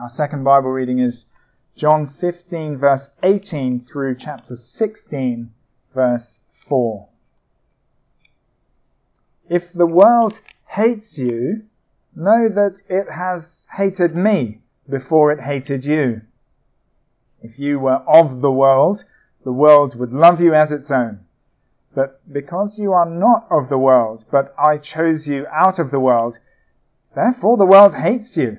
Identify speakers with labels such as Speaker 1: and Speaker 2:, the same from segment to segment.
Speaker 1: Our second Bible reading is John 15, verse 18 through chapter 16, verse 4. If the world hates you, know that it has hated me before it hated you. If you were of the world, the world would love you as its own. But because you are not of the world, but I chose you out of the world, therefore the world hates you.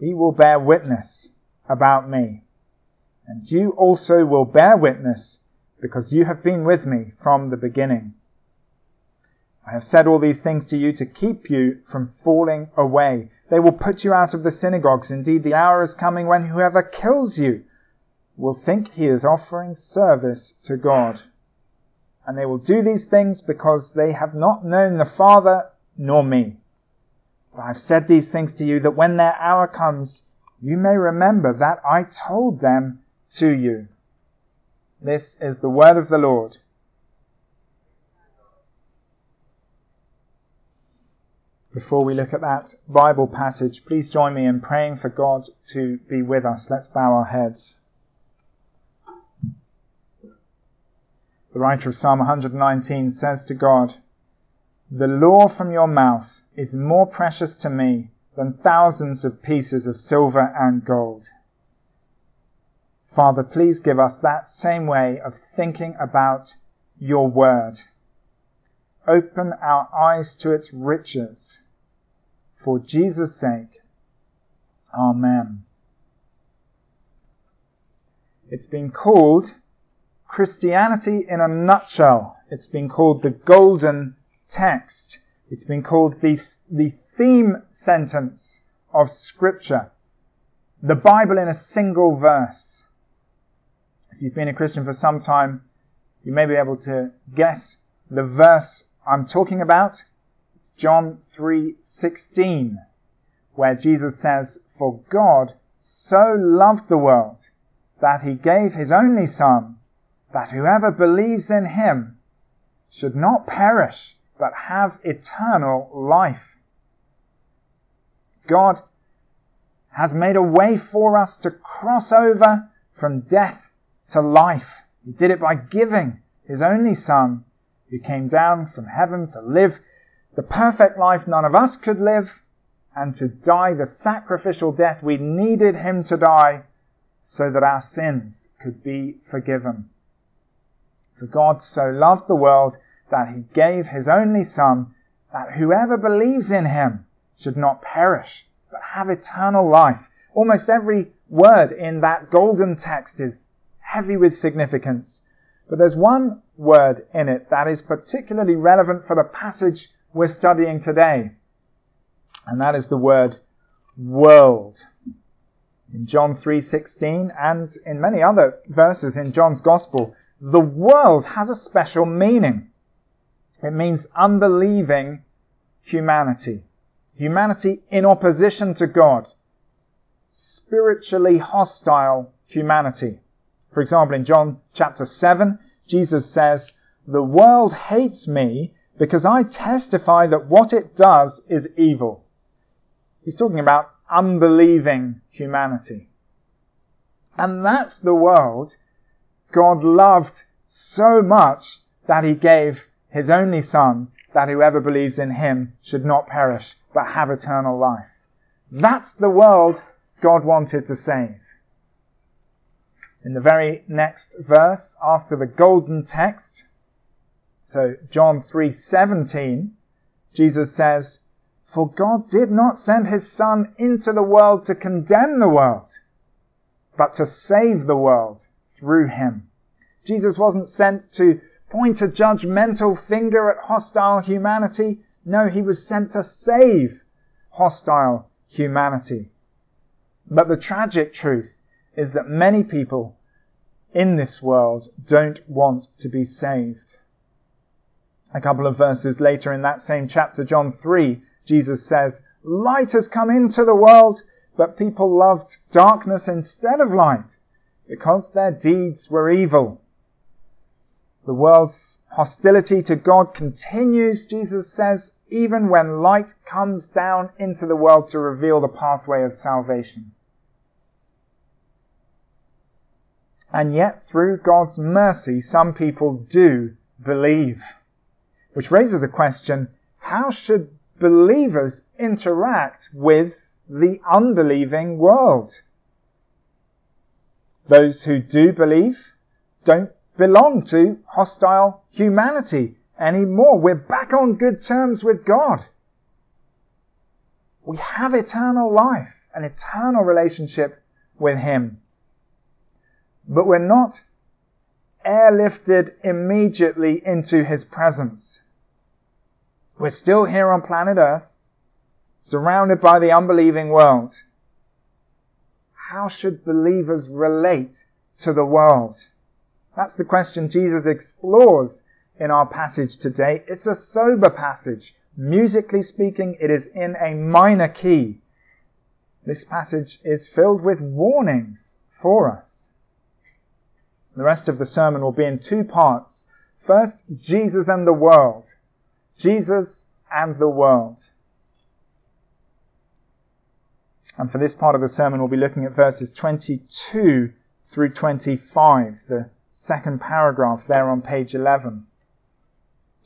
Speaker 1: he will bear witness about me. And you also will bear witness because you have been with me from the beginning. I have said all these things to you to keep you from falling away. They will put you out of the synagogues. Indeed, the hour is coming when whoever kills you will think he is offering service to God. And they will do these things because they have not known the Father nor me. But I have said these things to you that when their hour comes, you may remember that I told them to you. This is the word of the Lord. Before we look at that Bible passage, please join me in praying for God to be with us. Let's bow our heads. The writer of Psalm 119 says to God, The law from your mouth is more precious to me than thousands of pieces of silver and gold. Father, please give us that same way of thinking about your word open our eyes to its riches. For Jesus' sake. Amen. It's been called Christianity in a nutshell. It's been called the golden text. It's been called the, the theme sentence of scripture. The Bible in a single verse. If you've been a Christian for some time, you may be able to guess the verse I'm talking about, it's John 3:16, where Jesus says, "For God so loved the world that he gave his only son, that whoever believes in him should not perish, but have eternal life." God has made a way for us to cross over from death to life. He did it by giving his only son who came down from heaven to live the perfect life none of us could live and to die the sacrificial death we needed him to die so that our sins could be forgiven. For God so loved the world that he gave his only son that whoever believes in him should not perish but have eternal life. Almost every word in that golden text is heavy with significance. But there's one word in it that is particularly relevant for the passage we're studying today. And that is the word world. In John 3:16 and in many other verses in John's gospel, the world has a special meaning. It means unbelieving humanity. Humanity in opposition to God. Spiritually hostile humanity. For example, in John chapter 7, Jesus says, The world hates me because I testify that what it does is evil. He's talking about unbelieving humanity. And that's the world God loved so much that he gave his only son that whoever believes in him should not perish but have eternal life. That's the world God wanted to save. In the very next verse, after the golden text, so John 3:17, Jesus says, "For God did not send his son into the world to condemn the world, but to save the world through him." Jesus wasn't sent to point a judgmental finger at hostile humanity. No, he was sent to save hostile humanity. But the tragic truth is that many people in this world don't want to be saved. A couple of verses later in that same chapter, John 3, Jesus says, Light has come into the world, but people loved darkness instead of light because their deeds were evil. The world's hostility to God continues, Jesus says, even when light comes down into the world to reveal the pathway of salvation. And yet, through God's mercy, some people do believe. Which raises a question, how should believers interact with the unbelieving world? Those who do believe don't belong to hostile humanity anymore. We're back on good terms with God. We have eternal life, an eternal relationship with Him. But we're not airlifted immediately into His presence. We're still here on planet Earth, surrounded by the unbelieving world. How should believers relate to the world? That's the question Jesus explores in our passage today. It's a sober passage. Musically speaking, it is in a minor key. This passage is filled with warnings for us. The rest of the sermon will be in two parts. First, Jesus and the world. Jesus and the world. And for this part of the sermon, we'll be looking at verses 22 through 25, the second paragraph there on page 11.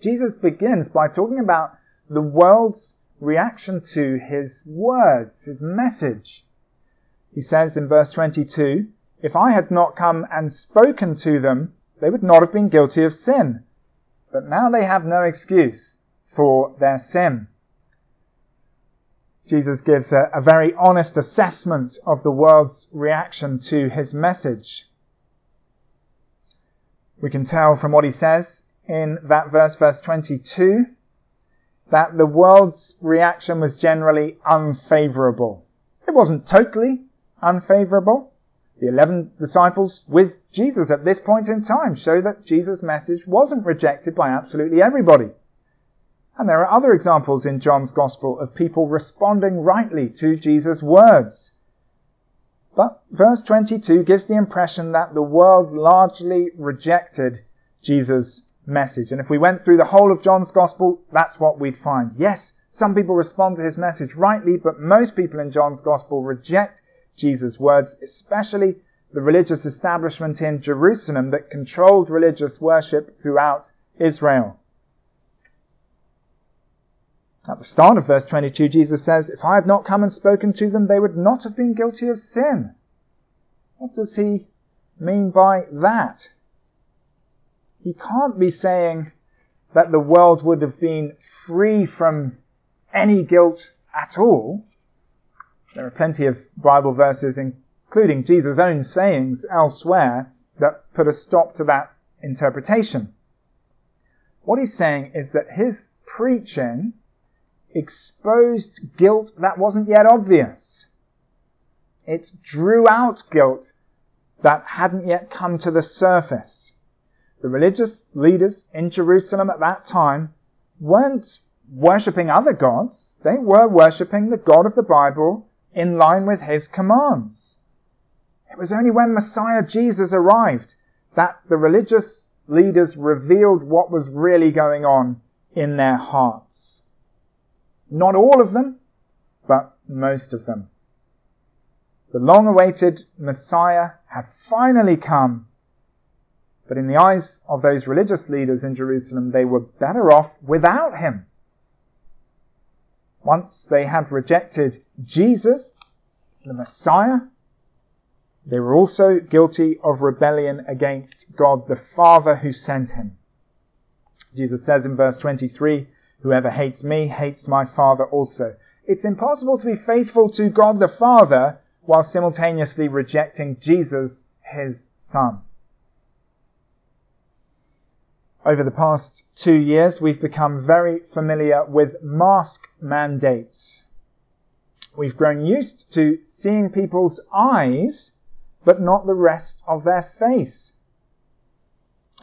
Speaker 1: Jesus begins by talking about the world's reaction to his words, his message. He says in verse 22, If I had not come and spoken to them, they would not have been guilty of sin. But now they have no excuse for their sin. Jesus gives a, a very honest assessment of the world's reaction to his message. We can tell from what he says in that verse, verse 22, that the world's reaction was generally unfavorable. It wasn't totally unfavorable. The 11 disciples with Jesus at this point in time show that Jesus' message wasn't rejected by absolutely everybody. And there are other examples in John's Gospel of people responding rightly to Jesus' words. But verse 22 gives the impression that the world largely rejected Jesus' message. And if we went through the whole of John's gospel, that's what we'd find. Yes, some people respond to his message rightly, but most people in John's gospel reject Jesus' words, especially the religious establishment in Jerusalem that controlled religious worship throughout Israel. At the start of verse 22, Jesus says, If I had not come and spoken to them, they would not have been guilty of sin. What does he mean by that? He can't be saying that the world would have been free from any guilt at all. There are plenty of Bible verses, including Jesus' own sayings elsewhere, that put a stop to that interpretation. What he's saying is that his preaching exposed guilt that wasn't yet obvious. It drew out guilt that hadn't yet come to the surface. The religious leaders in Jerusalem at that time weren't worshipping other gods. They were worshipping the God of the Bible in line with his commands. It was only when Messiah Jesus arrived that the religious leaders revealed what was really going on in their hearts. Not all of them, but most of them. The long awaited Messiah had finally come. But in the eyes of those religious leaders in Jerusalem, they were better off without him. Once they had rejected Jesus, the Messiah, they were also guilty of rebellion against God the Father who sent him. Jesus says in verse 23, Whoever hates me hates my Father also. It's impossible to be faithful to God the Father while simultaneously rejecting Jesus, his Son. Over the past two years, we've become very familiar with mask mandates. We've grown used to seeing people's eyes, but not the rest of their face.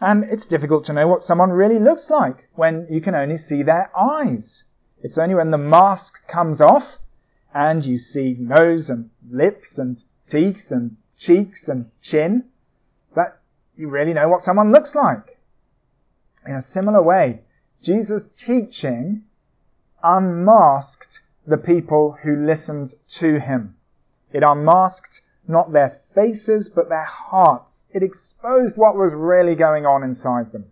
Speaker 1: And it's difficult to know what someone really looks like when you can only see their eyes. It's only when the mask comes off and you see nose and lips and teeth and cheeks and chin that you really know what someone looks like. In a similar way, Jesus' teaching unmasked the people who listened to him. It unmasked not their faces, but their hearts. It exposed what was really going on inside them.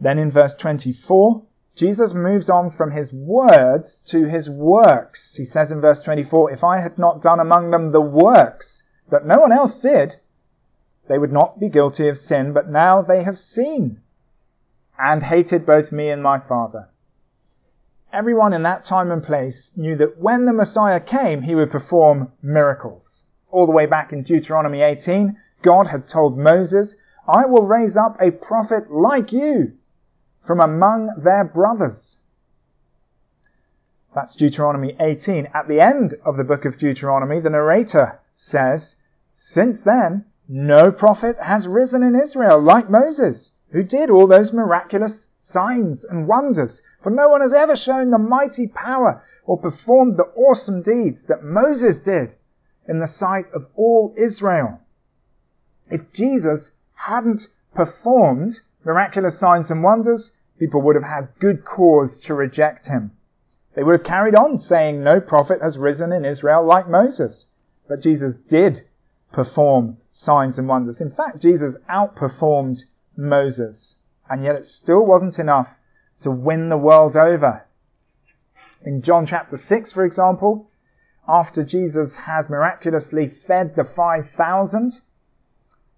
Speaker 1: Then in verse 24, Jesus moves on from his words to his works. He says in verse 24, If I had not done among them the works that no one else did, they would not be guilty of sin, but now they have seen and hated both me and my Father. Everyone in that time and place knew that when the Messiah came, he would perform miracles. All the way back in Deuteronomy 18, God had told Moses, I will raise up a prophet like you from among their brothers. That's Deuteronomy 18. At the end of the book of Deuteronomy, the narrator says, Since then, no prophet has risen in Israel like Moses, who did all those miraculous signs and wonders. For no one has ever shown the mighty power or performed the awesome deeds that Moses did in the sight of all Israel. If Jesus hadn't performed miraculous signs and wonders, people would have had good cause to reject him. They would have carried on saying no prophet has risen in Israel like Moses. But Jesus did perform signs and wonders. In fact, Jesus outperformed Moses, and yet it still wasn't enough to win the world over. In John chapter 6, for example, after Jesus has miraculously fed the 5,000,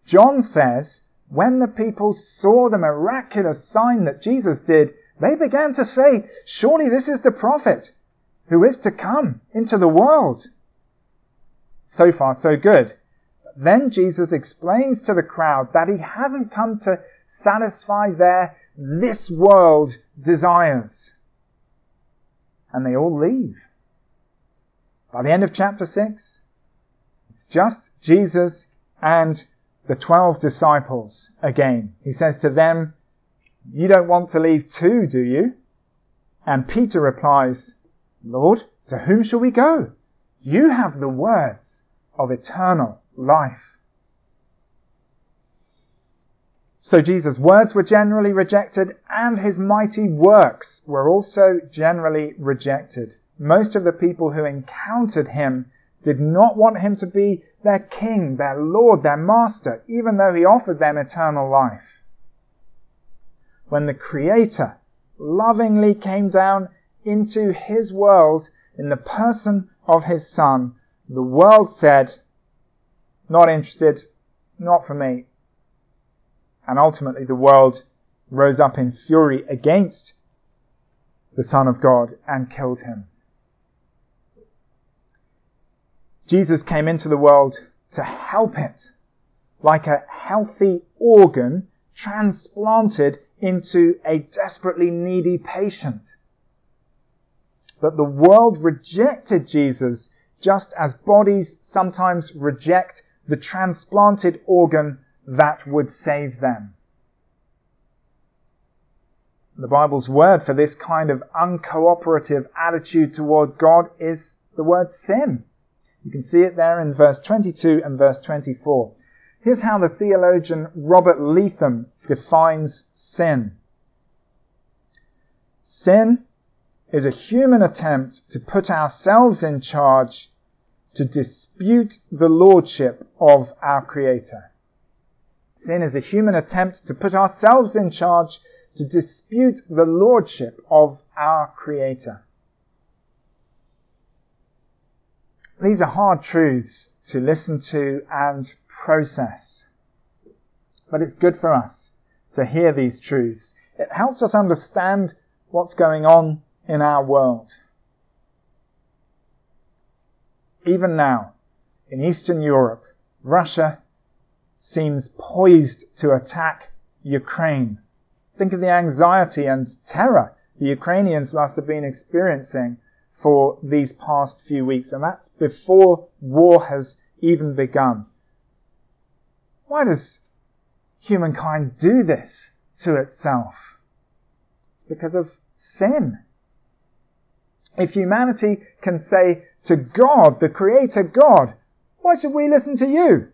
Speaker 1: John says, when the people saw the miraculous sign that Jesus did, they began to say, surely this is the prophet who is to come into the world. So far, so good. Then Jesus explains to the crowd that he hasn't come to satisfy their this world desires. And they all leave. By the end of chapter 6, it's just Jesus and the 12 disciples again. He says to them, You don't want to leave too, do you? And Peter replies, Lord, to whom shall we go? You have the words of eternal life. So Jesus' words were generally rejected and his mighty works were also generally rejected. Most of the people who encountered him did not want him to be their king, their lord, their master, even though he offered them eternal life. When the creator lovingly came down into his world in the person of his son, the world said, not interested, not for me. And ultimately, the world rose up in fury against the Son of God and killed him. Jesus came into the world to help it, like a healthy organ transplanted into a desperately needy patient. But the world rejected Jesus just as bodies sometimes reject the transplanted organ that would save them. The Bible's word for this kind of uncooperative attitude toward God is the word sin. You can see it there in verse 22 and verse 24. Here's how the theologian Robert Letham defines sin. Sin is a human attempt to put ourselves in charge to dispute the lordship of our Creator. Sin is a human attempt to put ourselves in charge to dispute the lordship of our Creator. These are hard truths to listen to and process. But it's good for us to hear these truths. It helps us understand what's going on in our world. Even now, in Eastern Europe, Russia seems poised to attack Ukraine. Think of the anxiety and terror the Ukrainians must have been experiencing for these past few weeks, and that's before war has even begun. Why does humankind do this to itself? It's because of sin. If humanity can say to God, the Creator God, why should we listen to you?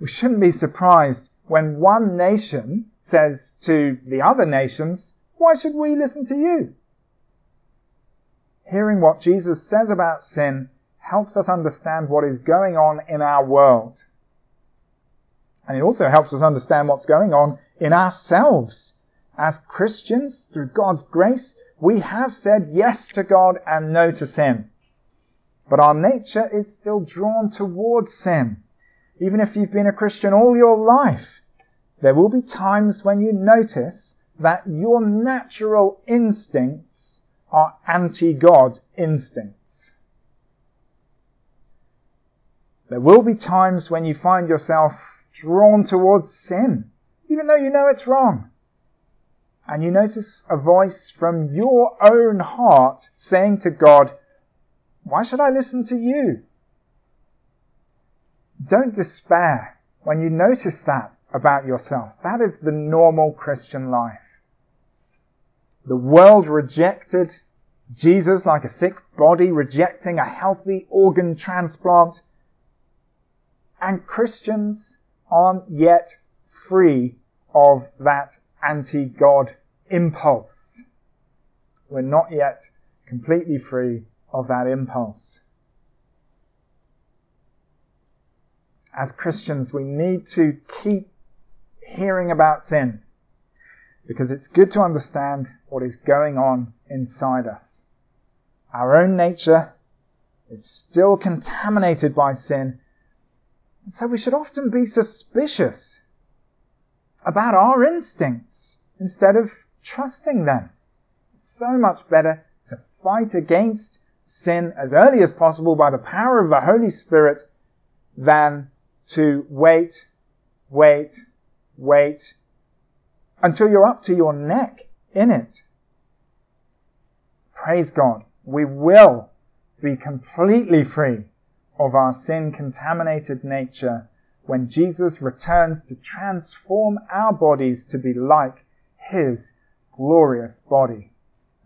Speaker 1: We shouldn't be surprised when one nation says to the other nations, why should we listen to you? Hearing what Jesus says about sin helps us understand what is going on in our world. And it also helps us understand what's going on in ourselves. As Christians, through God's grace, we have said yes to God and no to sin. But our nature is still drawn towards sin. Even if you've been a Christian all your life, there will be times when you notice that your natural instincts are anti-God instincts. There will be times when you find yourself drawn towards sin, even though you know it's wrong. And you notice a voice from your own heart saying to God, why should I listen to you? Don't despair when you notice that about yourself. That is the normal Christian life. The world rejected Jesus like a sick body rejecting a healthy organ transplant. And Christians aren't yet free of that anti-God impulse. We're not yet completely free of that impulse. As Christians, we need to keep hearing about sin because it's good to understand what is going on inside us. Our own nature is still contaminated by sin, and so we should often be suspicious about our instincts instead of trusting them. It's so much better to fight against sin as early as possible by the power of the Holy Spirit than to wait, wait, wait until you're up to your neck in it. Praise God. We will be completely free of our sin contaminated nature when Jesus returns to transform our bodies to be like his glorious body,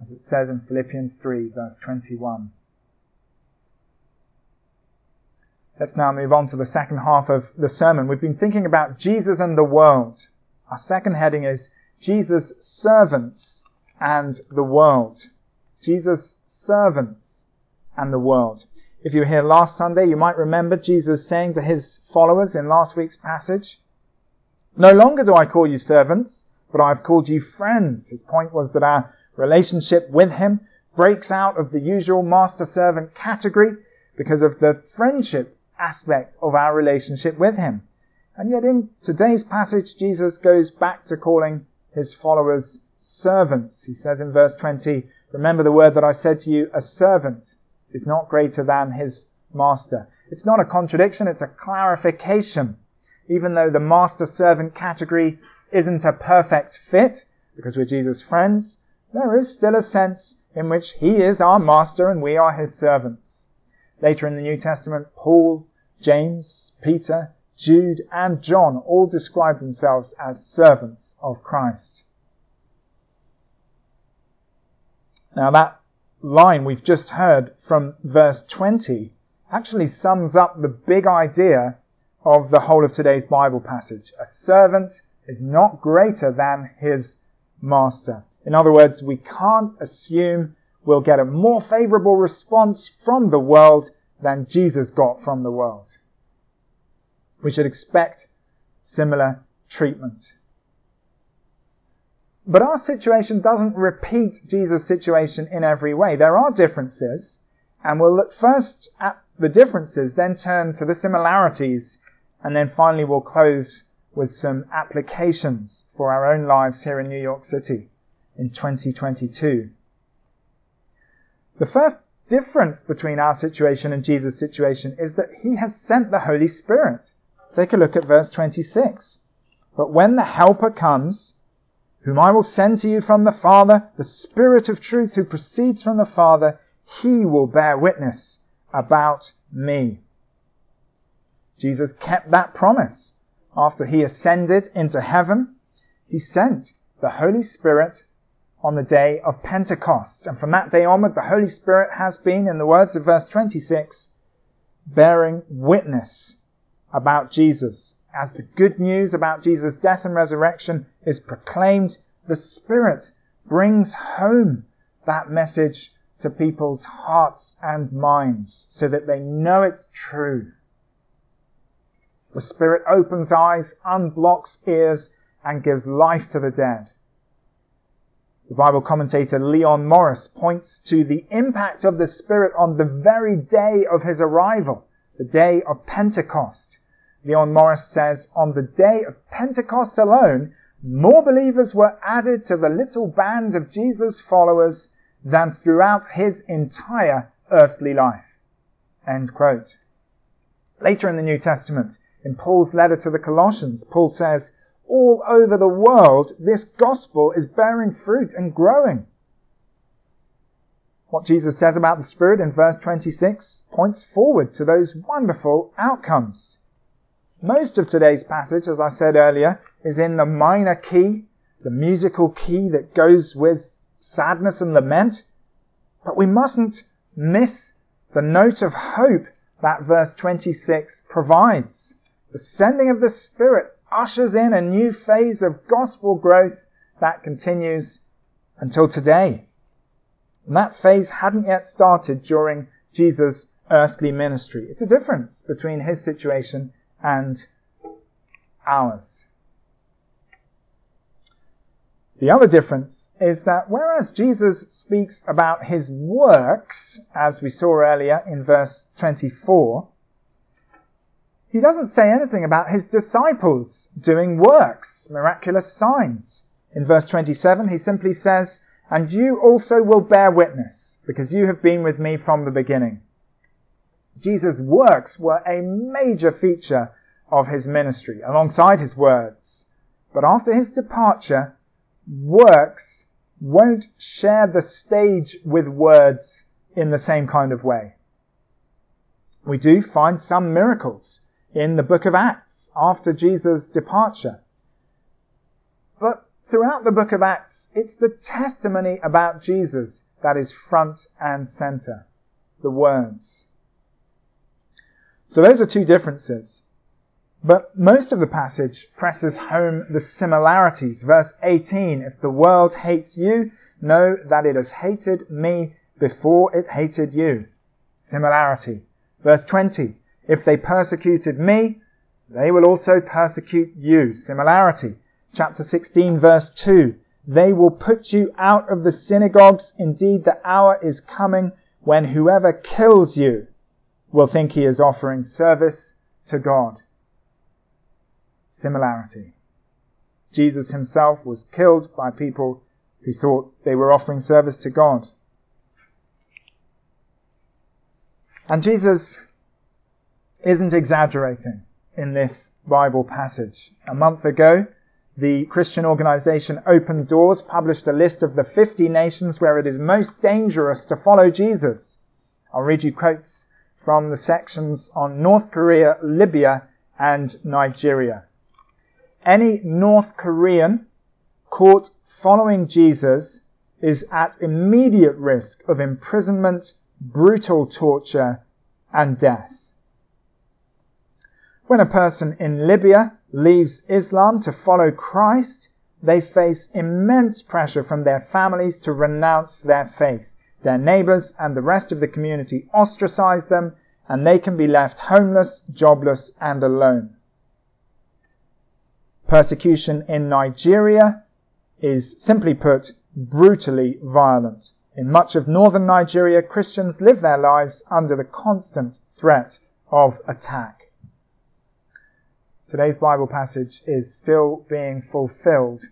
Speaker 1: as it says in Philippians 3 verse 21. Let's now move on to the second half of the sermon. We've been thinking about Jesus and the world. Our second heading is Jesus' servants and the world. Jesus' servants and the world. If you were here last Sunday, you might remember Jesus saying to his followers in last week's passage, No longer do I call you servants, but I've called you friends. His point was that our relationship with him breaks out of the usual master servant category because of the friendship aspect of our relationship with him. And yet in today's passage, Jesus goes back to calling his followers servants. He says in verse 20, remember the word that I said to you, a servant is not greater than his master. It's not a contradiction, it's a clarification. Even though the master servant category isn't a perfect fit, because we're Jesus' friends, there is still a sense in which he is our master and we are his servants. Later in the New Testament, Paul, James, Peter, Jude, and John all describe themselves as servants of Christ. Now that line we've just heard from verse 20 actually sums up the big idea of the whole of today's Bible passage. A servant is not greater than his master. In other words, we can't assume we'll get a more favorable response from the world than Jesus got from the world. We should expect similar treatment. But our situation doesn't repeat Jesus' situation in every way. There are differences, and we'll look first at the differences, then turn to the similarities, and then finally we'll close with some applications for our own lives here in New York City in 2022. The first difference between our situation and Jesus' situation is that he has sent the Holy Spirit. Take a look at verse 26. But when the Helper comes, whom I will send to you from the Father, the Spirit of truth who proceeds from the Father, he will bear witness about me. Jesus kept that promise. After he ascended into heaven, he sent the Holy Spirit on the day of Pentecost. And from that day onward, the Holy Spirit has been, in the words of verse 26, bearing witness about Jesus. As the good news about Jesus' death and resurrection is proclaimed, the Spirit brings home that message to people's hearts and minds so that they know it's true. The Spirit opens eyes, unblocks ears, and gives life to the dead. The Bible commentator Leon Morris points to the impact of the Spirit on the very day of his arrival, the day of Pentecost. Leon Morris says, on the day of Pentecost alone, more believers were added to the little band of Jesus' followers than throughout his entire earthly life. End quote. Later in the New Testament, in Paul's letter to the Colossians, Paul says, all over the world, this gospel is bearing fruit and growing. What Jesus says about the Spirit in verse 26 points forward to those wonderful outcomes. Most of today's passage, as I said earlier, is in the minor key, the musical key that goes with sadness and lament. But we mustn't miss the note of hope that verse 26 provides. The sending of the Spirit ushers in a new phase of gospel growth that continues until today. And that phase hadn't yet started during Jesus' earthly ministry. It's a difference between his situation and ours. The other difference is that whereas Jesus speaks about his works, as we saw earlier in verse 24, he doesn't say anything about his disciples doing works, miraculous signs. In verse 27, he simply says, And you also will bear witness, because you have been with me from the beginning. Jesus' works were a major feature of his ministry, alongside his words. But after his departure, works won't share the stage with words in the same kind of way. We do find some miracles in the book of Acts after Jesus' departure. But throughout the book of Acts, it's the testimony about Jesus that is front and center. The words. So those are two differences. But most of the passage presses home the similarities. Verse 18, if the world hates you, know that it has hated me before it hated you. Similarity. Verse 20, if they persecuted me, they will also persecute you. Similarity. Chapter 16 verse 2. They will put you out of the synagogues. Indeed, the hour is coming when whoever kills you will think he is offering service to God. Similarity. Jesus himself was killed by people who thought they were offering service to God. And Jesus isn't exaggerating in this Bible passage. A month ago, the Christian organization Open Doors published a list of the 50 nations where it is most dangerous to follow Jesus. I'll read you quotes from the sections on North Korea, Libya, and Nigeria. Any North Korean caught following Jesus is at immediate risk of imprisonment, brutal torture, and death. When a person in Libya leaves Islam to follow Christ, they face immense pressure from their families to renounce their faith. Their neighbors and the rest of the community ostracize them, and they can be left homeless, jobless, and alone. Persecution in Nigeria is simply put brutally violent. In much of northern Nigeria, Christians live their lives under the constant threat of attack. Today's Bible passage is still being fulfilled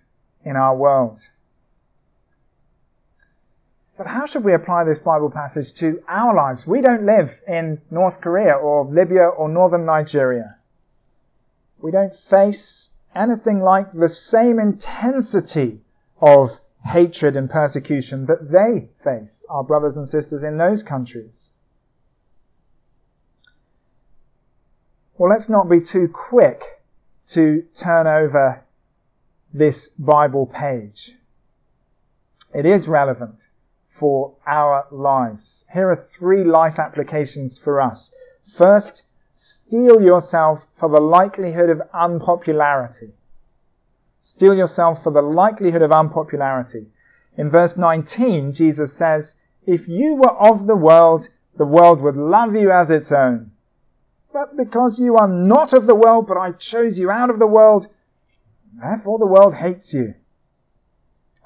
Speaker 1: in our world. But how should we apply this Bible passage to our lives? We don't live in North Korea or Libya or northern Nigeria. We don't face anything like the same intensity of hatred and persecution that they face, our brothers and sisters in those countries. Well, let's not be too quick to turn over this Bible page. It is relevant for our lives. Here are three life applications for us. First, steel yourself for the likelihood of unpopularity. Steel yourself for the likelihood of unpopularity. In verse 19, Jesus says, If you were of the world, the world would love you as its own. But because you are not of the world, but I chose you out of the world, therefore the world hates you.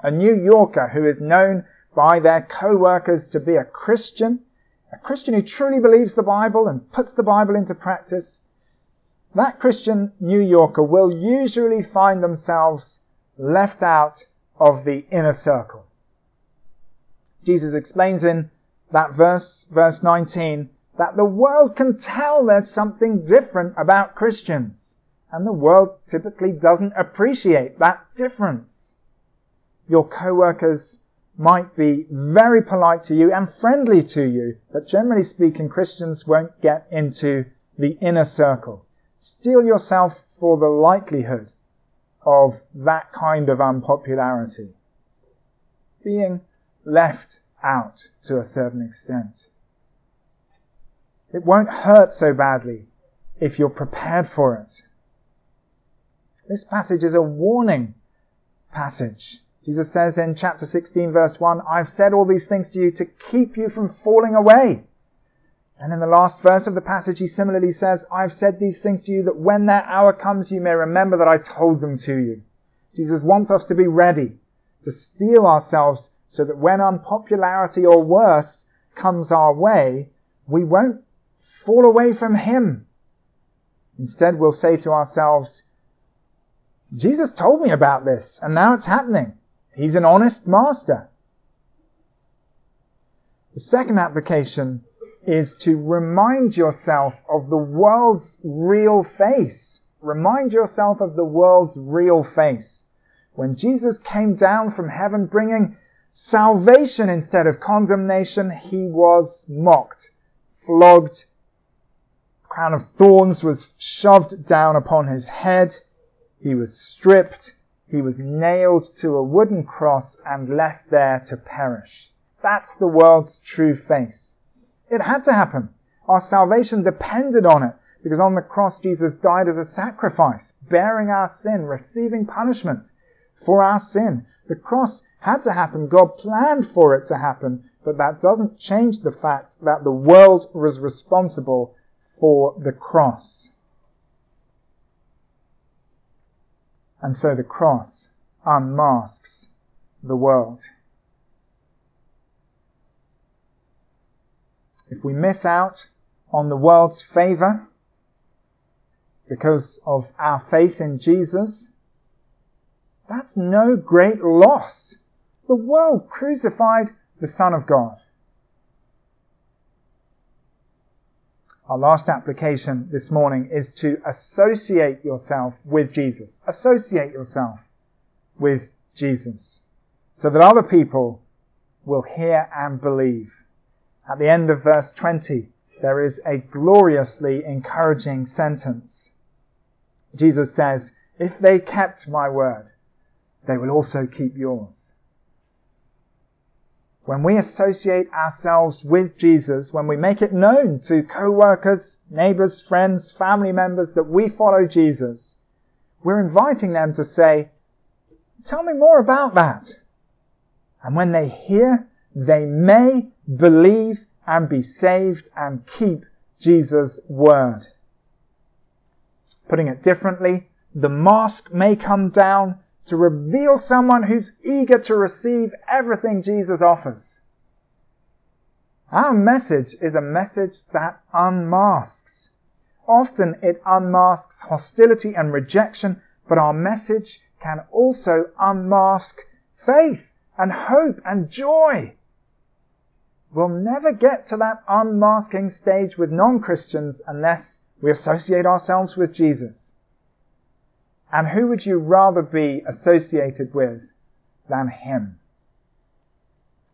Speaker 1: A New Yorker who is known by their co-workers to be a Christian, a Christian who truly believes the Bible and puts the Bible into practice, that Christian New Yorker will usually find themselves left out of the inner circle. Jesus explains in that verse, verse 19, that the world can tell there's something different about Christians. And the world typically doesn't appreciate that difference. Your co-workers might be very polite to you and friendly to you, but generally speaking, Christians won't get into the inner circle. Steel yourself for the likelihood of that kind of unpopularity. Being left out to a certain extent. It won't hurt so badly if you're prepared for it. This passage is a warning passage. Jesus says in chapter 16 verse 1, I've said all these things to you to keep you from falling away. And in the last verse of the passage, he similarly says, I've said these things to you that when that hour comes, you may remember that I told them to you. Jesus wants us to be ready to steel ourselves so that when unpopularity or worse comes our way, we won't fall away from him. Instead, we'll say to ourselves, Jesus told me about this and now it's happening. He's an honest master. The second application is to remind yourself of the world's real face. Remind yourself of the world's real face. When Jesus came down from heaven bringing salvation instead of condemnation, he was mocked, flogged, crown of thorns was shoved down upon his head, he was stripped, he was nailed to a wooden cross and left there to perish. That's the world's true face. It had to happen. Our salvation depended on it because on the cross Jesus died as a sacrifice, bearing our sin, receiving punishment for our sin. The cross had to happen. God planned for it to happen, but that doesn't change the fact that the world was responsible for the cross. And so the cross unmasks the world. If we miss out on the world's favor because of our faith in Jesus, that's no great loss. The world crucified the Son of God. Our last application this morning is to associate yourself with Jesus. Associate yourself with Jesus so that other people will hear and believe. At the end of verse 20, there is a gloriously encouraging sentence. Jesus says, If they kept my word, they will also keep yours. When we associate ourselves with Jesus, when we make it known to co-workers, neighbors, friends, family members that we follow Jesus, we're inviting them to say, tell me more about that. And when they hear, they may believe and be saved and keep Jesus' word. Putting it differently, the mask may come down to reveal someone who's eager to receive everything Jesus offers. Our message is a message that unmasks. Often it unmasks hostility and rejection, but our message can also unmask faith and hope and joy. We'll never get to that unmasking stage with non-Christians unless we associate ourselves with Jesus. And who would you rather be associated with than Him?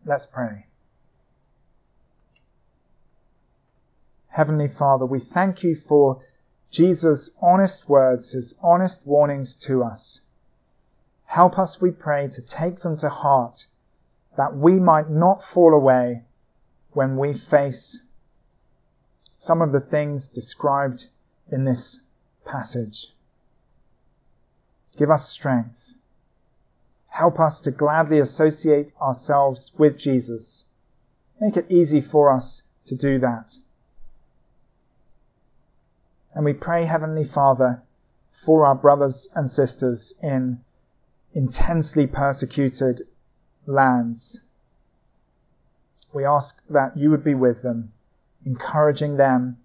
Speaker 1: Let's pray. Heavenly Father, we thank you for Jesus' honest words, his honest warnings to us. Help us, we pray, to take them to heart that we might not fall away when we face some of the things described in this passage. Give us strength. Help us to gladly associate ourselves with Jesus. Make it easy for us to do that. And we pray, Heavenly Father, for our brothers and sisters in intensely persecuted lands. We ask that you would be with them, encouraging them,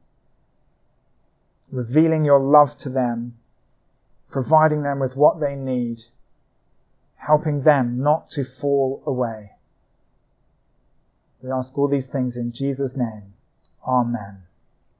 Speaker 1: revealing your love to them, providing them with what they need, helping them not to fall away. We ask all these things in Jesus' name. Amen.